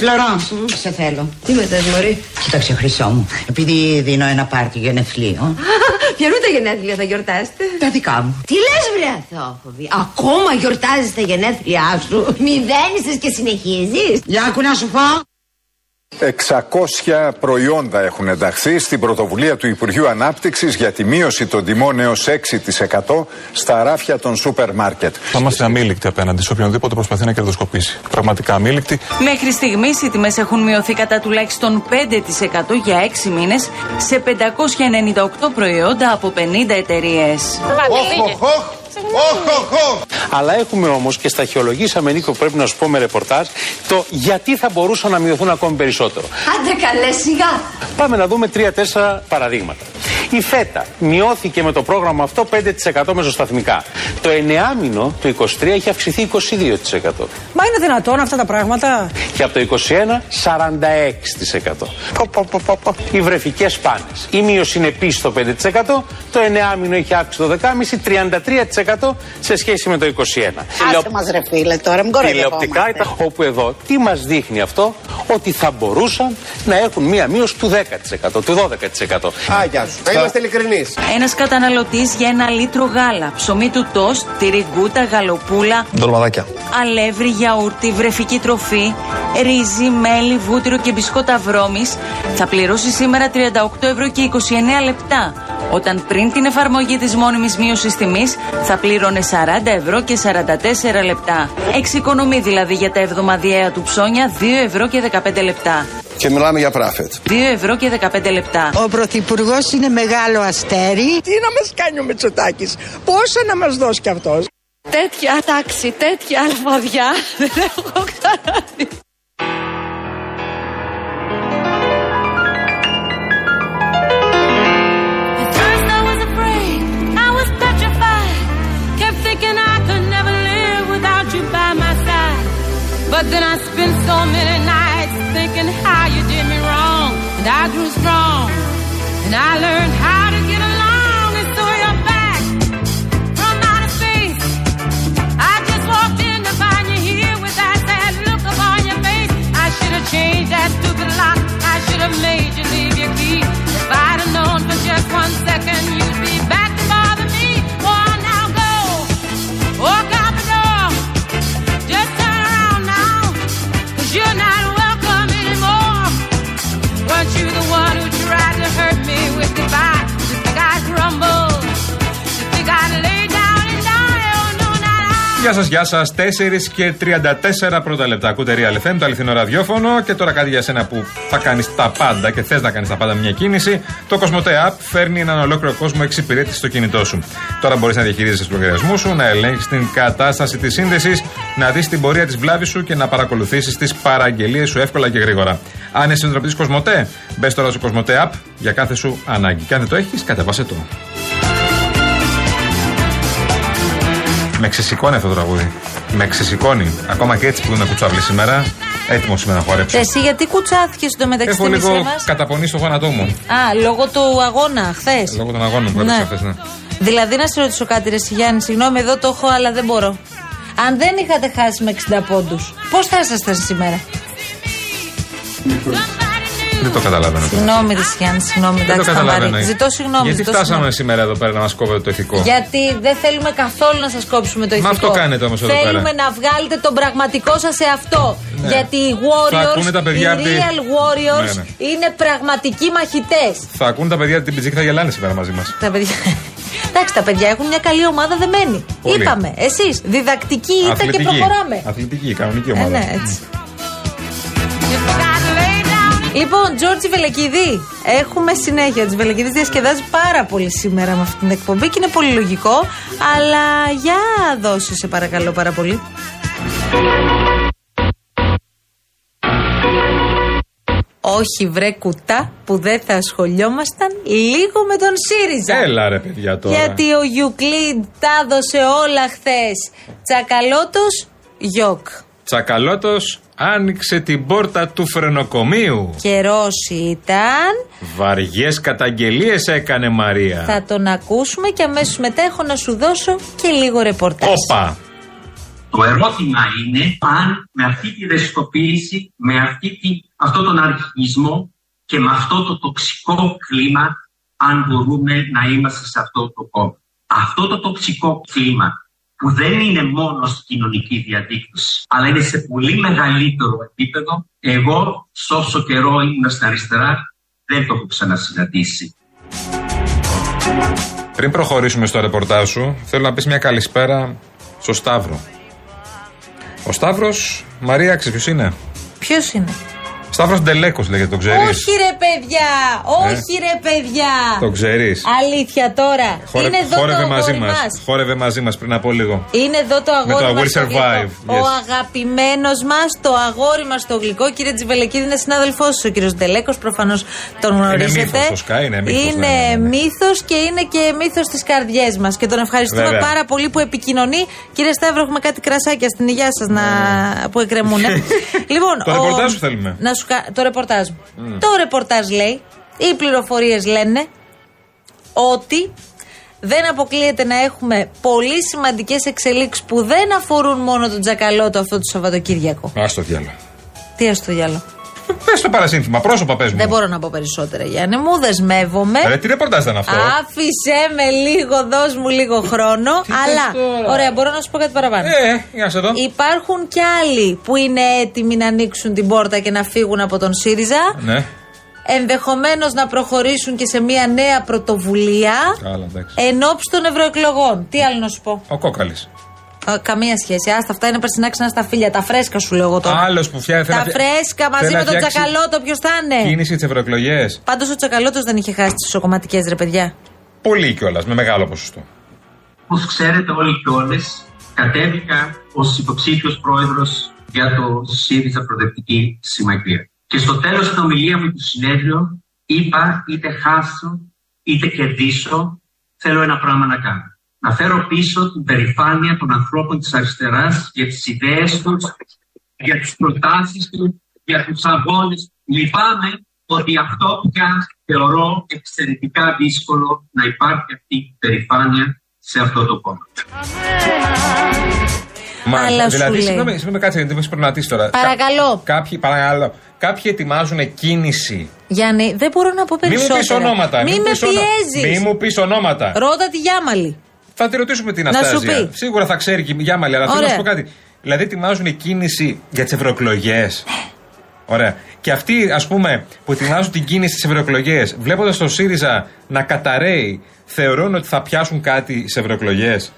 Φλωρόν, σε θέλω. Τι με θες μωρή; Κοίταξε χρυσό μου, επειδή δίνω ένα πάρτι γενεθλίων. Ποιανού τα γενέθλια θα γιορτάσετε Τα δικά μου. Τι λες βρε Αθώφοβη; Ακόμα γιορτάζεις τα γενέθλιά σου Μηδένισες και συνεχίζεις Για άκου να σου πω. 600 προϊόντα έχουν ενταχθεί στην πρωτοβουλία του Υπουργείου Ανάπτυξης για τη μείωση των τιμών έως 6% στα ράφια των σούπερ μάρκετ. Θα είμαστε αμήλικτοι απέναντι σε οποιονδήποτε προσπαθεί να κερδοσκοπήσει. Πραγματικά αμήλικτοι. Μέχρι στιγμής οι τιμές έχουν μειωθεί κατά τουλάχιστον 5% για 6 μήνες σε 598 προϊόντα από 50 εταιρείες. Αλλά έχουμε όμως και σταχυολογήσαμε, Νίκο, πρέπει να σου πω με ρεπορτάζ, το γιατί θα μπορούσαν να μειωθούν ακόμη περισσότερο. Άντε καλέ σιγά Πάμε να δούμε τρία-τέσσερα παραδείγματα. Η ΦΕΤΑ μειώθηκε με το πρόγραμμα αυτό 5% μεσοσταθμικά. Το 9 μήνο του 23 έχει αυξηθεί 22%. Μα είναι δυνατόν αυτά τα πράγματα; Και από το 21 46%. Πο, πο, πο, πο, πο. Οι βρεφικές πάνες. Η μείωση είναι επίσης στο 5%. Το 9 μήνο έχει αύξηση το 10,5 33% σε σχέση με το 21. Άσε μας ρε φίλε τώρα, μην κοροϊδευόμαστε. Τηλεοπτικά ήταν όπου εδώ τι μας δείχνει αυτό; Ότι θα μπορούσαν να έχουν μία μείωση του 10%, του 12%. Α, γεια σου. Να είμαστε ειλικρινείς. Ένας καταναλωτής για ένα λίτρο γάλα, ψωμί του τόστ, τυριγκούτα, γαλοπούλα, Ντολμαδάκια. αλεύρι, γιαούρτι, βρεφική τροφή, ρύζι, μέλι, βούτυρο και μπισκότα βρώμης θα πληρώσεις σήμερα 38 ευρώ και 29 λεπτά. Όταν πριν την εφαρμογή της μόνιμης μείωσης τιμής θα πλήρωνε 40 ευρώ και 44 λεπτά. Εξοικονομεί δηλαδή για τα εβδομαδιαία του ψώνια 2 ευρώ και 15 λεπτά. Και μιλάμε για πράφετ. 2 ευρώ και 15 λεπτά. Ο Πρωθυπουργός είναι μεγάλο αστέρι. Τι να μας κάνει ο Μητσοτάκης. Πόσα να μας δώσει κι αυτός; Τέτοια τάξη, τέτοια αλφαδιά δεν έχω ξαναδεί. At first I was afraid, I was petrified. Kept thinking I could never live without you by my side. But then I spent so many nights And I grew strong. And I learned Γεια σας, γεια σας. 4 και 34 πρώτα λεπτά. Ακούτε Real FM, το αληθινό ραδιόφωνο. Και τώρα κάτι για σένα που θα κάνεις τα πάντα και θες να κάνεις τα πάντα με μια κίνηση. Το Cosmote App φέρνει έναν ολόκληρο κόσμο εξυπηρέτηση στο κινητό σου. Τώρα μπορείς να διαχειρίζεσαι τους λογαριασμούς σου, να ελέγχεις την κατάσταση της σύνδεσης, να δεις την πορεία της βλάβης σου και να παρακολουθήσεις τις παραγγελίες σου εύκολα και γρήγορα. Αν είσαι συνδρομητής Cosmote, μπες τώρα στο Cosmote App για κάθε σου ανάγκη. Και αν δεν το έχεις, κατεβάσε το. Με ξεσηκώνει αυτό το τραγούδι. Με ξεσηκώνει. Ακόμα και έτσι που είμαι κουτσάβλη σήμερα. Έτοιμο σήμερα να χορέψω. Εσύ γιατί κουτσάθηκε στο μεταξύ Έχω τη λίγο μας; καταπονήσει στο γόνατό μου. Α, λόγω του αγώνα χθες. Λόγω των αγώνων που έπαιξα χθες, ναι. Δηλαδή, να σε ρωτήσω κάτι, ρε Σιγιάννη, συγγνώμη, εδώ το έχω, αλλά δεν μπορώ. Αν δεν είχατε χάσει με 60 πόντους, πώς θα ήσασταν σήμερα; Δεν το καταλαβαίνω. Συγγνώμη, ρε Σιγιάννη, συγγνώμη, Δεν το εντάξει, καταλαβαίνω. Σταμάτη. Ζητώ συγγνώμη. Γιατί ζητώ φτάσαμε συγγνώμη. σήμερα εδώ πέρα να μας κόβετε το ηθικό; Γιατί δεν θέλουμε καθόλου να σας κόψουμε το ηθικό. αυτό κάνετε όμως εδώ Θέλουμε πέρα. να βγάλετε τον πραγματικό σας σε αυτό. Ναι. Γιατί οι Θα ακούνε Warriors, τα παιδιά οι από τη- Real Warriors Ναι, ναι. είναι πραγματικοί μαχητές. Θα ακούν τα παιδιά την πιτζίκ θα γελάνε σήμερα μαζί μας. Τα παιδιά. Εντάξει, τα παιδιά έχουν μια καλή ομάδα δεμένη. Πολύ. Είπαμε. Εσείς, διδακτική ήττα και προχωράμε. Αθλητική, κανονική Ε, ομάδα. ναι, έτσι. Λοιπόν, Τζόρτζι Βελεκίδη, έχουμε συνέχεια. Τη Βελεκίδη διασκεδάζει πάρα πολύ σήμερα με αυτή την εκπομπή και είναι πολύ λογικό. Αλλά για δώσε, σε παρακαλώ πάρα πολύ. Όχι βρε κουτά που δεν θα ασχολιόμασταν λίγο με τον ΣΥΡΙΖΑ. Έλα ρε παιδιά τώρα. Γιατί ο Γιουκλίντ τα έδωσε όλα χθες. Τσακαλώτος, γιοκ. Τσακαλώτος άνοιξε την πόρτα του φρενοκομείου. Καιρός ήταν. Βαριές καταγγελίες έκανε Μαρία. Θα τον ακούσουμε και αμέσως μετά έχω να σου δώσω και λίγο ρεπορτάζ. Όπα. Το ερώτημα είναι αν με αυτή τη ρευστοποίηση, με αυτή τη, αυτό τον αρχισμό και με αυτό το τοξικό κλίμα, αν μπορούμε να είμαστε σε αυτό το κόμμα. Αυτό το τοξικό κλίμα που δεν είναι μόνο στην κοινωνική διαδίκτυση, αλλά είναι σε πολύ μεγαλύτερο επίπεδο, εγώ σε όσο καιρό ήμουν στα αριστερά δεν το έχω ξανασυναντήσει. Πριν προχωρήσουμε στο ρεπορτάζ σου, θέλω να πεις μια καλησπέρα στο Σταύρο. Ο Σταύρος, Μαρία, ξέρεις ποιος είναι; Ποιος είναι; Σταύρος Ντελέκος λέγεται, το ξέρεις; Όχι ρε παιδιά! Όχι ρε παιδιά! Το ξέρεις; Αλήθεια τώρα. είναι εδώ χόρευε το μαζί αγόρι μας. μας. Χόρευε μαζί μας πριν από λίγο. Είναι εδώ το αγόρι το I μας will το survive, γλυκό. Ο yes. αγαπημένος μας, το αγόρι μας το γλυκό. Κύριε Τζιβελεκίδη είναι συνάδελφός σα. Ο κύριος Ντελέκος προφανώς τον γνωρίζετε. μύθος το Sky, είναι μύθος, Είναι ναι, ναι, ναι. μύθος και είναι και μύθος στι καρδιές μας. Και τον ευχαριστούμε Βέβαια. πάρα πολύ που επικοινωνεί. Κύριε Σταύρο, έχουμε κάτι κρασάκια στην υγεία σας να... που εκκρεμούν. λοιπόν, Το ο- ρεπορτάζ σου θέλουμε. Να σου κα- Το ρεπορτάζ μου. Το ρεπορτάζ λέει, οι πληροφορίες λένε ότι δεν αποκλείεται να έχουμε πολύ σημαντικές εξελίξεις που δεν αφορούν μόνο τον Τζακαλώτο αυτό το Σαββατοκύριακο. Α το διάλογο. Τι ας το διάλογο. Πες το παρασύνθημα, πρόσωπα πες μου. Δεν μπορώ να πω περισσότερα, Γιάννη. Μου δεσμεύομαι. Ρε, τι ρεπορτάζ ήταν αυτό; Άφησε με λίγο, δώσ' μου λίγο χρόνο. αλλά, τώρα; ωραία, μπορώ να σου πω κάτι παραπάνω. Ε, για να σε δω. Υπάρχουν κι άλλοι που είναι έτοιμοι να ανοίξουν την πόρτα και να φύγουν από τον ΣΥΡΙΖΑ. Ναι, Ενδεχομένως να προχωρήσουν και σε μια νέα πρωτοβουλία καλά, εντάξει. εν ώψη των ευρωεκλογών. Τι άλλο να σου πω; Ο κόκαλη. Α, καμία σχέση. Άστα, αυτά είναι περσινά ξανά στα φίλια. Τα φρέσκα σου λέω εγώ τώρα. Άλλος που φτιάχνει. Τα φρέσκα μαζί με τον Τσακαλώτο, ποιος θα είναι; Κίνηση τι ευρωεκλογέ. Πάντως ο Τσακαλώτος δεν είχε χάσει τις ισοκομματικές ρε παιδιά. Πολύ κιόλας, με μεγάλο ποσοστό. Όπως ξέρετε όλοι και όλες, κατέβηκα ως υποψήφιος πρόεδρος για το ΣΥΡΙΖΑ Προοδευτική Συμμαχία. Και στο τέλος στην ομιλία μου του συνέδριου είπα είτε χάσω είτε κερδίσω, θέλω ένα πράγμα να κάνω. Να φέρω πίσω την περηφάνεια των ανθρώπων της αριστεράς για τις ιδέες τους, για τις προτάσεις τους, για τους αγώνες. Λυπάμαι ότι αυτό πια θεωρώ εξαιρετικά δύσκολο να υπάρχει αυτή η περηφάνεια σε αυτό το κόμμα. Αλλά σου δηλαδή, λέει. συγγνώμη, συγγνώμη, κάτσε γιατί με έχει προβληματίσει τώρα. Παρακαλώ. Κα- κάποιοι, παρακαλώ. Κάποιοι ετοιμάζουν κίνηση. Γιάννη, δεν μπορώ να πω Μην μου περισσότερα. πει ονόματα. Μη μου με πεις ονο- πιέζεις. Μη μου πεις ονόματα. Ρώτα τη Γιάμαλη. Θα τη ρωτήσουμε την Να σου Αστάζια. πει. Σίγουρα θα ξέρει και η Γιάμαλη, αλλά θέλω να Ωραία. σου πω κάτι. Δηλαδή, ετοιμάζουν κίνηση για τις ευρωεκλογές. Ωραία. Και αυτοί, ας πούμε, που ετοιμάζουν την κίνηση στις ευρωεκλογές, βλέποντας το ΣΥΡΙΖΑ να καταραίει, θεωρούν ότι θα πιάσουν κάτι σε ευρωεκλογές.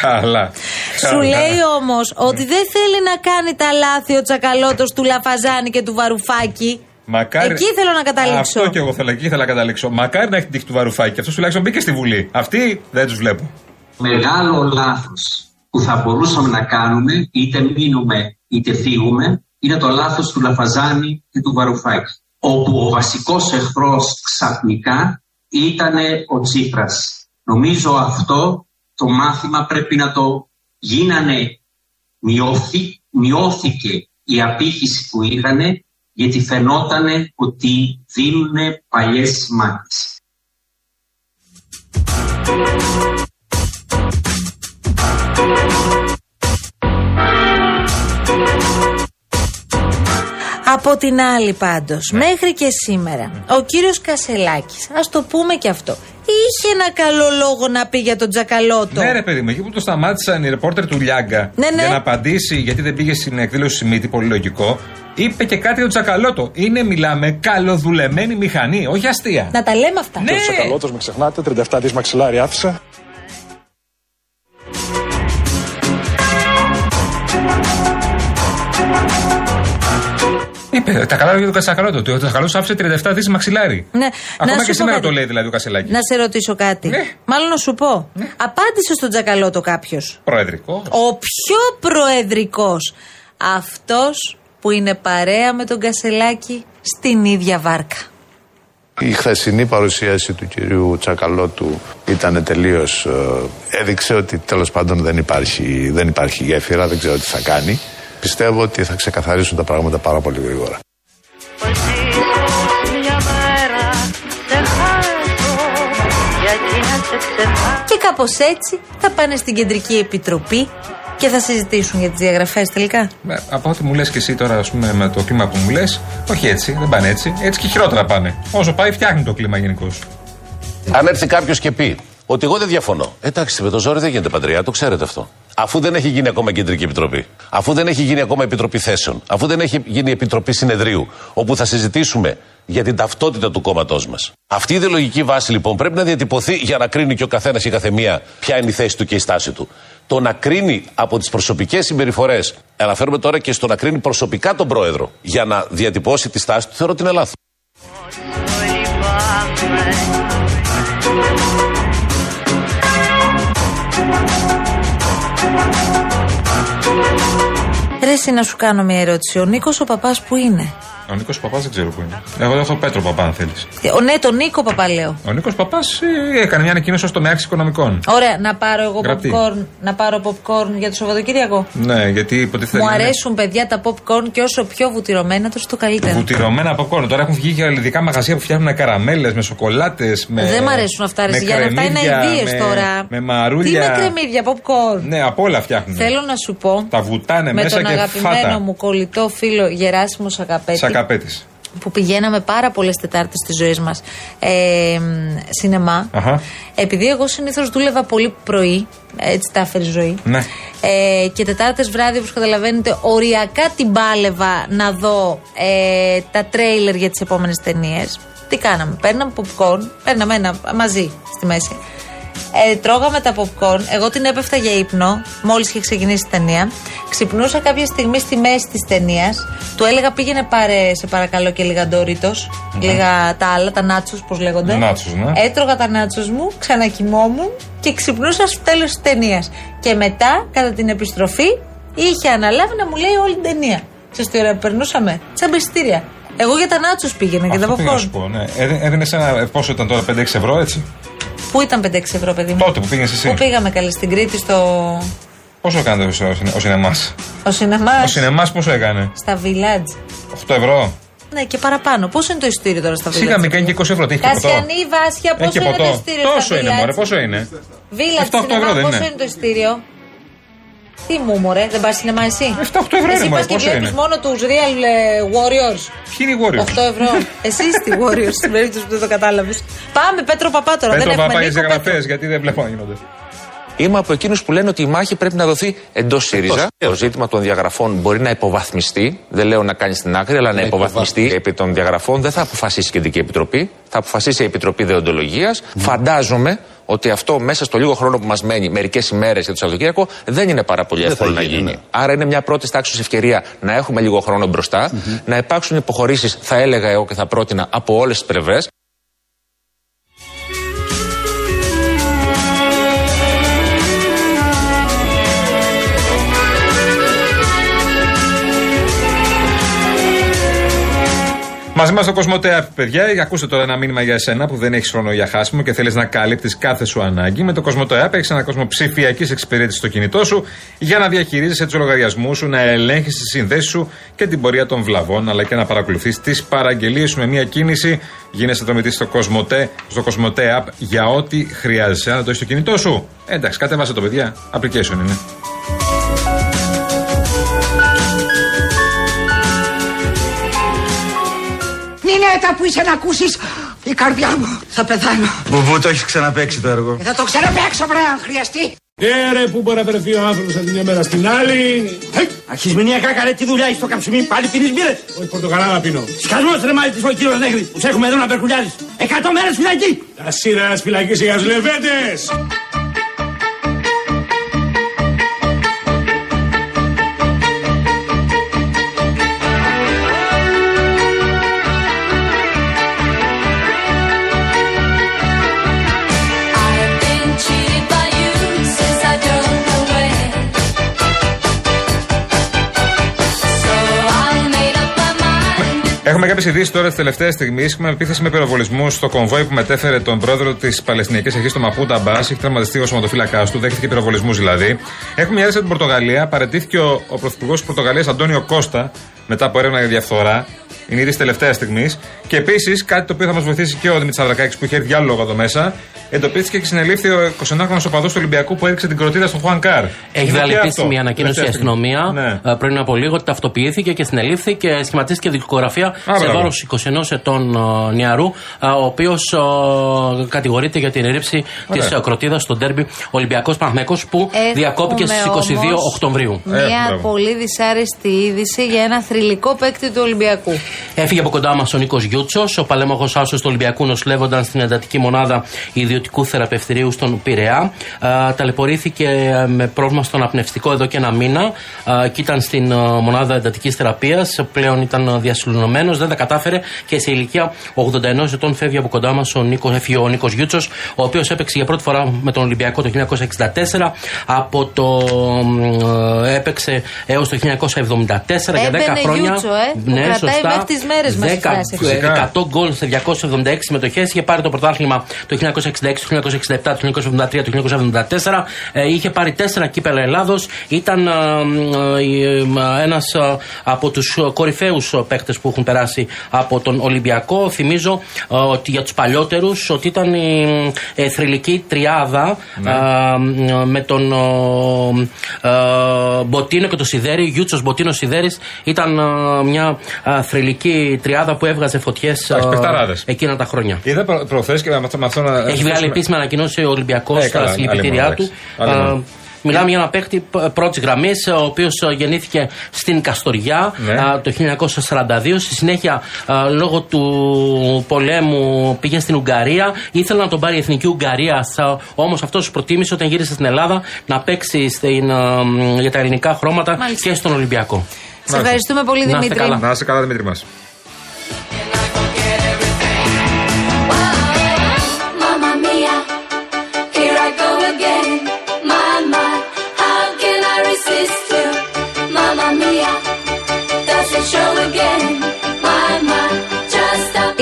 Καλά. Σου Καλά. λέει όμως ότι δεν θέλει να κάνει τα λάθη ο Τσακαλώτος του Λαφαζάνη και του Βαρουφάκη. Μακάρι... Εκεί θέλω να καταλήξω. Αυτό και εγώ θέλω, εκεί ήθελα να καταλήξω. Μακάρι να έχει την τύχη του Βαρουφάκη. Αυτός τουλάχιστον μπήκε στη Βουλή. Αυτοί δεν τους βλέπω. μεγάλο λάθος που θα μπορούσαμε να κάνουμε, είτε μείνουμε είτε φύγουμε, είναι το λάθος του Λαφαζάνη και του Βαρουφάκη. Όπου ο βασικός εχθρός ξαφνικά ήταν ο Τσίπρας. Νομίζω αυτό το μάθημα πρέπει να το γίνανε, μειώθη, μειώθηκε η απήχηση που είχαν γιατί φαινόταν ότι δίνουν παλιές μάχες. Από την άλλη πάντως, Ναι. μέχρι και σήμερα, ο κύριος Κασελάκης, ας το πούμε και αυτό, είχε ένα καλό λόγο να πει για τον Τζακαλώτο. Ναι, ρε παιδί μου, εκεί που το σταμάτησαν οι ρεπόρτερ του Λιάγκα Ναι, ναι. για να απαντήσει γιατί δεν πήγε στην εκδήλωση Σιμίτη, πολύ λογικό, είπε και κάτι για τον Τσακαλώτο. Είναι, μιλάμε, καλοδουλεμένη μηχανή, όχι αστεία. Να τα λέμε αυτά. Ναι. Ο Τσακαλώτος, μην ξεχνάτε, 37 δις μαξιλάρι άφησε. Είπε τα καλά λόγια του Τσακαλώτο. Ότι ο Τσακαλώτο άφησε 37 δις μαξιλάρι. Ναι, Ακόμα να σου και πω σήμερα κάτι. το λέει δηλαδή ο Κασελάκης. Να σε ρωτήσω κάτι. Ναι. Μάλλον να σου πω. Απάντησε στον Τζακαλώτο κάποιος. Προεδρικός. Ο πιο προεδρικός. Αυτός που είναι παρέα με τον Κασελάκη στην ίδια βάρκα. Η χθεσινή παρουσίαση του κυρίου Τσακαλώτου ήταν τελείως. έδειξε ότι τέλος πάντων δεν υπάρχει, δεν υπάρχει γέφυρα, δεν ξέρω τι θα κάνει. Πιστεύω ότι θα ξεκαθαρίσουν τα πράγματα πάρα πολύ γρήγορα. Και κάπως έτσι θα πάνε στην κεντρική επιτροπή Και θα συζητήσουν για τις διαγραφές τελικά. Ε, Από ό,τι μου λες και εσύ τώρα, ας πούμε, με το κλίμα που μου λες, όχι έτσι, δεν πάνε έτσι. Έτσι και χειρότερα πάνε. Όσο πάει, φτιάχνει το κλίμα γενικώ. Αν έρθει κάποιος και πει ότι εγώ δεν διαφωνώ. Εντάξει, με το ζόρι δεν γίνεται παντριά, το ξέρετε αυτό. Αφού δεν έχει γίνει ακόμα κεντρική επιτροπή, αφού δεν έχει γίνει ακόμα επιτροπή θέσεων, αφού δεν έχει γίνει επιτροπή συνεδρίου, όπου θα συζητήσουμε για την ταυτότητα του κόμματό μα. Αυτή η ιδεολογική βάση λοιπόν πρέπει να διατυπωθεί για να κρίνει και ο καθένα και η καθεμία ποια είναι η θέση του και η στάση του. Το να κρίνει από τι προσωπικέ συμπεριφορέ, αναφέρομαι τώρα και στο να κρίνει προσωπικά τον πρόεδρο για να διατυπώσει τη στάση του, θεωρώ ότι είναι λάθο. Thank you. Ρε, εσύ να σου κάνω μια ερώτηση. Ο Νίκος ο παπάς που είναι; Ο Νίκος Παπάς δεν ξέρω πού είναι. Εγώ έχω Πέτρο Παπά, αν θέλεις. Ο, ναι, τον Νίκο παπά λέω. Ο Νίκος Παπάς έκανε μια ανακοίνωση ως τομέα οικονομικών. Ωραία, να πάρω εγώ Γραπτή. popcorn, να πάρω popcorn για το Σαββατοκύριακο. Ναι, γιατί υποτίθεται. Μου είναι αρέσουν παιδιά τα popcorn και όσο πιο βουτυρωμένα τόσο το καλύτερο. Βουτυρωμένα από κόρνο. Τώρα έχουν βγει και ειδικά μαγαζιά που φτιάχνουν καραμέλες με σοκολάτες. Με... Δεν μ' αρέσουν αυτά, ρε με Σιγιάννη, αυτά είναι κρεμμύδια, αηδίες με- τώρα. Με μαρούλια. Τι με κρεμμύδια, popcorn; Ναι, απ' όλα φτιάχνουν. Θέλω να σου πω. Τα βουτάνε με μέσα τον και αγαπημένο φάτα. μου κολλητό φίλο Γεράσιμος Σακαπέτη. Σακαπέτης. Που πηγαίναμε πάρα πολλές Τετάρτες τη ζωή μας ε, μ, σινεμά. Αχα. Επειδή εγώ συνήθως δούλευα πολύ πρωί, έτσι τα έφερε η ζωή. Ναι. Ε, και Τετάρτες βράδυ, όπως καταλαβαίνετε, οριακά την πάλευα να δω ε, τα τρέιλερ για τις επόμενες ταινίες. Τι κάναμε, παίρναμε popcorn, παίρναμε ένα μαζί στη μέση. Ε, τρώγαμε τα popcorn, εγώ την έπεφτα για ύπνο, μόλις είχε ξεκινήσει η ταινία. Ξυπνούσα κάποια στιγμή στη μέση της ταινίας, του έλεγα πήγαινε πάρε σε παρακαλώ και λίγα ντόριτος, λίγα τα άλλα, τα νάτσους, πώς λέγονται. Νάτσους, ναι. Έτρωγα τα νάτσους μου, ξανακοιμόμουν και ξυπνούσα στο τέλος της ταινίας. Και μετά, κατά την επιστροφή, είχε αναλάβει να μου λέει όλη την ταινία. Ξέρεις τι ωραία που περνούσαμε, τσαμπεστήρια. Εγώ για τα νάτσους πήγαινα και τα Αυτό πήγα να popcorn. σου πω, ναι. Έδινε ένα. ε, Πόσο ήταν τώρα, 5-6 ευρώ, έτσι. Πού ήταν 5-6 ευρώ, παιδί μου; Τότε που πήγες εσύ; Πού πήγαμε καλή στην Κρήτη, στο. Πόσο έκανε ο, ο, ο σινεμάς; Ο σινεμάς. Ο σινεμάς πόσο έκανε; Στα village. 8 ευρώ. Ναι, και παραπάνω. Πόσο είναι το ειστήριο τώρα στα village; Σιγά μην κάνει και 20 ευρώ. Τι έχει και ποτό. Κασιανή, Βάσια, Έχει πόσο και είναι το ποτό. ειστήριο Τόσο στα είναι, village; μωρέ, πόσο είναι; Village 7-8 σινεμά, ευρώ δεν πόσο είναι. είναι το ειστήριο; Τι μου, μωρέ, δεν πας σινεμά εσύ; 7-8 ευρώ Εσύ είναι, μωρέ, πας και πόσο βλέπεις είναι; μόνο τους Real ε, Warriors. Ποιοι είναι οι Warriors; 8 ευρώ. Εσύ είστε οι Warriors, στην περίπτωση που δεν το κατάλαβες. Πάμε, Πέτρο Παπά τώρα. Πέτρο δεν έχουμε Παπά για τι Νίκο, εγγραφέ, γιατί δεν βλέπω να γίνονται. Είμαι από εκείνους που λένε ότι η μάχη πρέπει να δοθεί εντός ΣΥΡΙΖΑ. Το ζήτημα των διαγραφών μπορεί να υποβαθμιστεί. Δεν λέω να κάνει την άκρη, αλλά να υποβαθμιστεί. Επί των διαγραφών δεν θα αποφασίσει η Κεντρική Επιτροπή. Θα αποφασίσει η Επιτροπή Δεοντολογίας. Φαντάζομαι ότι αυτό μέσα στο λίγο χρόνο που μας μένει, μερικές ημέρες για το Σαββατοκύριακο, δεν είναι πάρα πολύ Δεν εύκολο θα να γίνει, γίνει. ναι. Άρα είναι μια πρώτη τάξη ευκαιρία να έχουμε λίγο χρόνο μπροστά, να υπάρξουν υποχωρήσεις, θα έλεγα εγώ και θα πρότεινα από όλες τις πλευρές. Μαζί μας το Κοσμοτέα, παιδιά. Ακούστε τώρα ένα μήνυμα για εσένα που δεν έχεις χρόνο για χάσιμο και θέλεις να καλύπτεις κάθε σου ανάγκη. Με το Κοσμοτέα έχεις ένα κόσμο ψηφιακής εξυπηρέτησης στο κινητό σου για να διαχειρίζεσαι τους λογαριασμούς σου, να ελέγχεις τις συνδέσεις σου και την πορεία των βλαβών, αλλά και να παρακολουθείς τις παραγγελίες σου με μία κίνηση. Γίνεσαι δρομητή στο Κοσμοτέ, στο Κοσμοτέ App για ό,τι χρειάζεσαι. Αν το έχεις στο κινητό σου, εντάξει, κατέβασε το παιδιά. Application είναι. Νινέτα που είσαι να ακούσεις η καρδιά μου. Θα πεθάνω. Μπουμπού, το έχεις ξαναπέξει το έργο. Και θα το ξαναπαίξω βρε αν χρειαστεί. Ναι, ρε, πού μπορεί να βρεθεί ο άνθρωπος από τη μια μέρα στην άλλη. Αρχισμηνιακά καλέ τι δουλειά έχεις στο καψιμί, πάλι πίνεις μπύρες. Όχι, πορτοκαλάδα πίνω. Σκασμός ρε μάλι της ο κύριος Νέγρης, τους έχουμε εδώ να περκουλιάζεις. Εκατό μέρες φυλακή. Τα σύνορα φυλακή για του λεβέντε. Έχουμε κάποιες ειδήσεις τώρα της τελευταίας στιγμής. Έχουμε επίθεση με πυροβολισμού στο κομβόι που μετέφερε τον πρόεδρο της Παλαιστινιακής Αρχής, τον Μαπούτα Μπά. Έχει τραυματιστεί ο σωματοφύλακάς του, δέχτηκε πυροβολισμούς δηλαδή. Έχουμε μια έρευνα από την Πορτογαλία. Παρετήθηκε ο, ο πρωθυπουργός της Πορτογαλίας, Αντώνιο Κώστα, μετά από έρευνα για διαφθορά. Είναι είδηση τελευταίας στιγμής. Και επίσης κάτι το οποίο θα μας βοηθήσει και ο Δημήτρης Αβρακάκη που είχε έρθει για άλλο λόγο εδώ μέσα. Εντοπίστηκε και συνελήφθη ο 29χρονο οπαδός του Ολυμπιακού που έδειξε την κροτίδα στον Χουαν Καρ. Έχει Είναι βγάλει και επίσημη αυτό. ανακοίνωση η Τελευταία στιγμή. αστυνομία Ναι. ε, πριν από λίγο ότι ταυτοποιήθηκε και συνελήφθη και σχηματίστηκε δικογραφία σε μπράβο. βάρος 21 ετών ε, νεαρού, ε, ο οποίος κατηγορείται για την ρήψη της Ωραία. κροτίδας στο ντέρμπι Ολυμπιακός Παναγμέκο που Έχουμε διακόπηκε στις 22 όμως Οκτωβρίου. Μια πολύ δυσάρεστη είδηση για ένα θρηλυκό παίκτη του Ολυμπιακού. Έφυγε από κοντά μας ο Νίκος Γιούτσος, ο παλέμαχος άσος του Ολυμπιακού, νοσηλεύονταν στην εντατική μονάδα ιδιωτικού θεραπευτηρίου στον Πειραιά. Α, ταλαιπωρήθηκε ε, με πρόβλημα στον απνευστικό εδώ και ένα μήνα α, και ήταν στην ε, μονάδα εντατικής θεραπείας. Πλέον ήταν διασυλλονωμένος, δεν τα κατάφερε και σε ηλικία 81 ετών φεύγει από κοντά μας ο Νίκο, έφυγε ο Νίκος Γιούτσος, ο οποίος έπαιξε για πρώτη φορά με τον Ολυμπιακό το 1964. Από το. μ, ε, έπαιξε έως το 1974 για 10 Έμπαινε χρόνια. Γιούτσο, ε, που κρατάει μέχρι τις μέρες μας η 10, φράση. ε, Φυσικά. 100 γκολ σε 276 συμμετοχέ. Είχε πάρει το πρωτάθλημα το 1966, το 1967, το 1973, το 1974. Ε, είχε πάρει 4 κύπελα Ελλάδος. Ήταν ένας από τους κορυφαίους παίκτες που έχουν περάσει από τον Ολυμπιακό. Θυμίζω ε, ότι για τους παλιότερους ότι ήταν η ε, θρηλυκή τριάδα Ναι. ε, με τον ε, ε, Μποτίνο και το Σιδέρι. Γιούτσος Μποτίνος Σιδέρης ήταν ε, μια ε, θρηλυκή τριάδα που έβγαζε φωτιές Εντάξει, παιχταράδες. εκείνα τα χρόνια. Είδα προ- προχθές και με αυτό, με αυτό να. Έχει βγάλει επίσημα ανακοινώσει ο Ολυμπιακός Ε, καλά, στα συλληπιτήριά άλλη του. μόνο, εντάξει. Άλλη μόνο. Ε, Μιλάμε για ένα παίχτη πρώτης γραμμής, ο οποίος γεννήθηκε στην Καστοριά Ναι. α, το 1942. Στη συνέχεια, α, λόγω του πολέμου, πήγε στην Ουγγαρία. Ήθελε να τον πάρει η εθνική Ουγγαρία, όμως αυτός προτίμησε όταν γύρισε στην Ελλάδα να παίξει στην, α, μ, για τα ελληνικά χρώματα Μάλιστα. και στον Ολυμπιακό. Σε ευχαριστούμε πολύ, Δημήτρη. Να καλά. Σε καλά, Δημήτρη μας. Show again;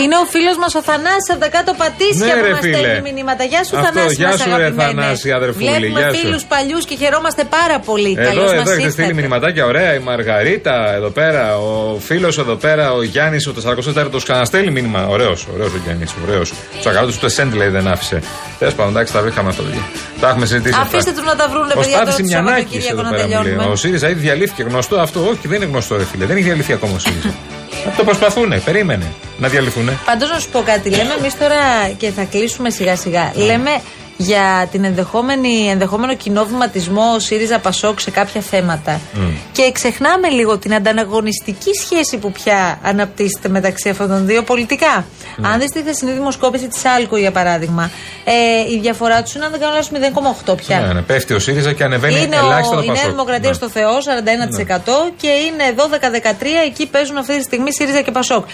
Είναι ο φίλος μας ο Θανάσης από τα κάτω πατήσια Ναι, που ρε, μας φίλε. στέλνει μηνύματα. Γεια σου, Αυτό, Θανάση. γεια μας σου, ρε, αγαπημένες. Θανάση, αδερφούλη, Βλέπουμε γεια σου. φίλους παλιούς και χαιρόμαστε πάρα πολύ. Εδώ, Καλώς εδώ μας έχετε ήρθατε. στείλει μηνυματάκια ωραία. Η Μαργαρίτα εδώ πέρα, ο φίλος εδώ πέρα, ο Γιάννης, ο 44ο ξαναστέλνει μήνυμα. Ωραίος, ωραίος ο Γιάννης, ωραίος. Τους ακαλώτου του Εσέντ λέει δεν άφησε. Τέλος πάντων, εντάξει, τα βρήκαμε αυτό. παιδιά. Τα έχουμε συζητήσει. αυτά. Αφήστε τους να τα βρούνε, Ο παιδιά, τώρα Στάθη το Μιανάκη Σαββατοκύριακο εδώ να πέρα μου λέει. τελειώνουμε. Ο ΣΥΡΙΖΑ ήδη διαλύθηκε. Γνωστό αυτό, όχι, δεν είναι γνωστό, ρε φίλε. Δεν έχει διαλυθεί ακόμα ο ΣΥΡΙΖΑ. το προσπαθούνε, περίμενε να διαλυθούνε. Πάντως να σου πω κάτι. Λέμε εμείς τώρα και θα κλείσουμε σιγά σιγά. Λέμε για την ενδεχόμενη, ενδεχόμενο κοινό βηματισμό ΣΥΡΙΖΑ Πασόκ σε κάποια θέματα. Και ξεχνάμε λίγο την ανταγωνιστική σχέση που πια αναπτύσσεται μεταξύ αυτών των δύο πολιτικά. Αν δεις τη χθεσινή δημοσκόπηση της Alco, για παράδειγμα, ε, η διαφορά τους είναι, αν δεν κάνω λάθος, 0,8 πια. Ναι, ναι, πέφτει ο ΣΥΡΙΖΑ και ανεβαίνει Είναι ελάχιστα ο, το η Νέα Πασόκ. Δημοκρατίας Ναι. στο Θεό, 41% και είναι 12-13, εκεί παίζουν αυτή τη στιγμή ΣΥΡΙΖΑ και Πασόκ.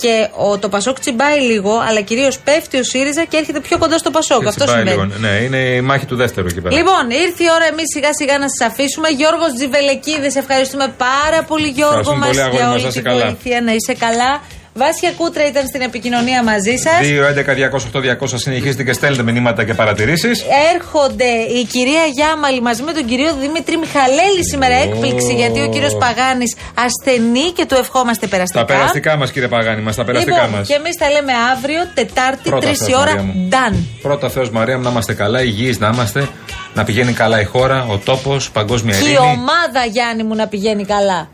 Και ο, το Πασόκ τσιμπάει λίγο, αλλά κυρίως πέφτει ο ΣΥΡΙΖΑ και έρχεται πιο κοντά στο Πασόκ. Αυτό Έτσι πάει συμβαίνει. λίγο. Ναι, είναι η μάχη του δεύτερου εκεί πέρα. Λοιπόν, ήρθε η ώρα εμείς σιγά σιγά να σας αφήσουμε. Γιώργος Τζιβελεκίδης, ευχαριστούμε πάρα πολύ, Γιώργο Ευχαριστούμε μας, πολύ, αγόρι για μας, όλη να είσαι την καλά. βοήθεια. Να είσαι καλά. Βάσια Κούτρα ήταν στην επικοινωνία μαζί σας. 2, 11, 208, 200 συνεχίζετε και στέλνετε μηνύματα και παρατηρήσεις. Έρχονται η κυρία Γιάμαλη μαζί με τον κύριο Δημήτρη Μιχαλέλη σήμερα έκπληξη γιατί ο κύριος Παγάνης ασθενεί και του ευχόμαστε περαστικά. Τα περαστικά μας, κύριε Παγάνη, μας τα περαστικά λοιπόν, μας. και εμείς τα λέμε αύριο, Τετάρτη, Πρώτα 3 Θεός, η ώρα. Μαρία μου. Done. Πρώτα Θεός Μαρία μου να είμαστε καλά, υγιείς να είμαστε, να πηγαίνει καλά η χώρα, ο τόπος, παγκόσμια Και η ειρήνη. ομάδα, Γιάννη μου, να πηγαίνει καλά.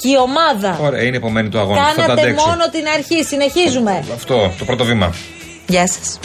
Και η ομάδα. Ωραία, είναι η επομένη του αγώνα. Θα τα Κάνατε αντέξω. μόνο την αρχή. Συνεχίζουμε. Αυτό, το πρώτο βήμα. Γεια σας.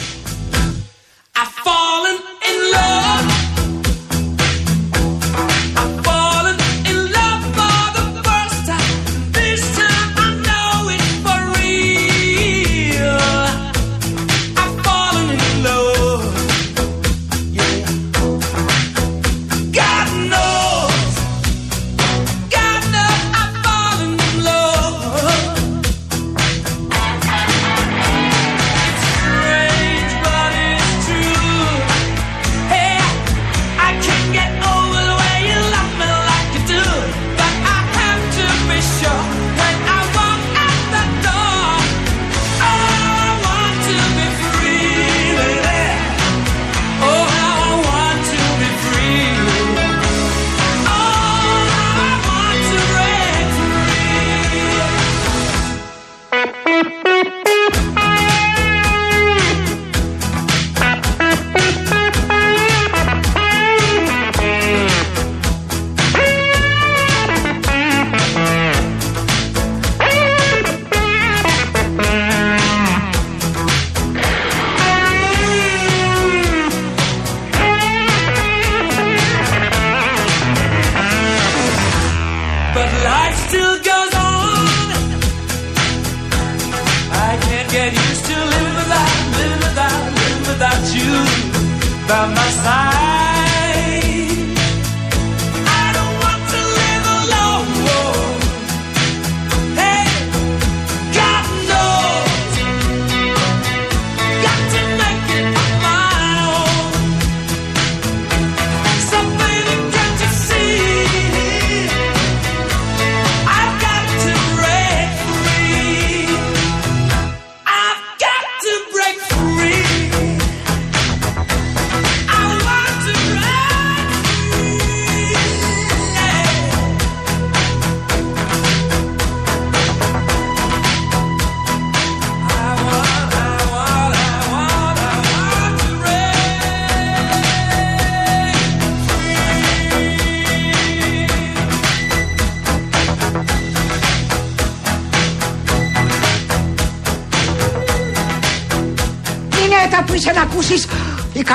by my side.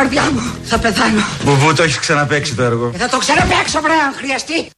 καρδιά μου, θα πεθάνω. Μπουμπού, το έχεις ξαναπέξει το έργο. Ε, θα το ξαναπέξω, βρε, αν χρειαστεί.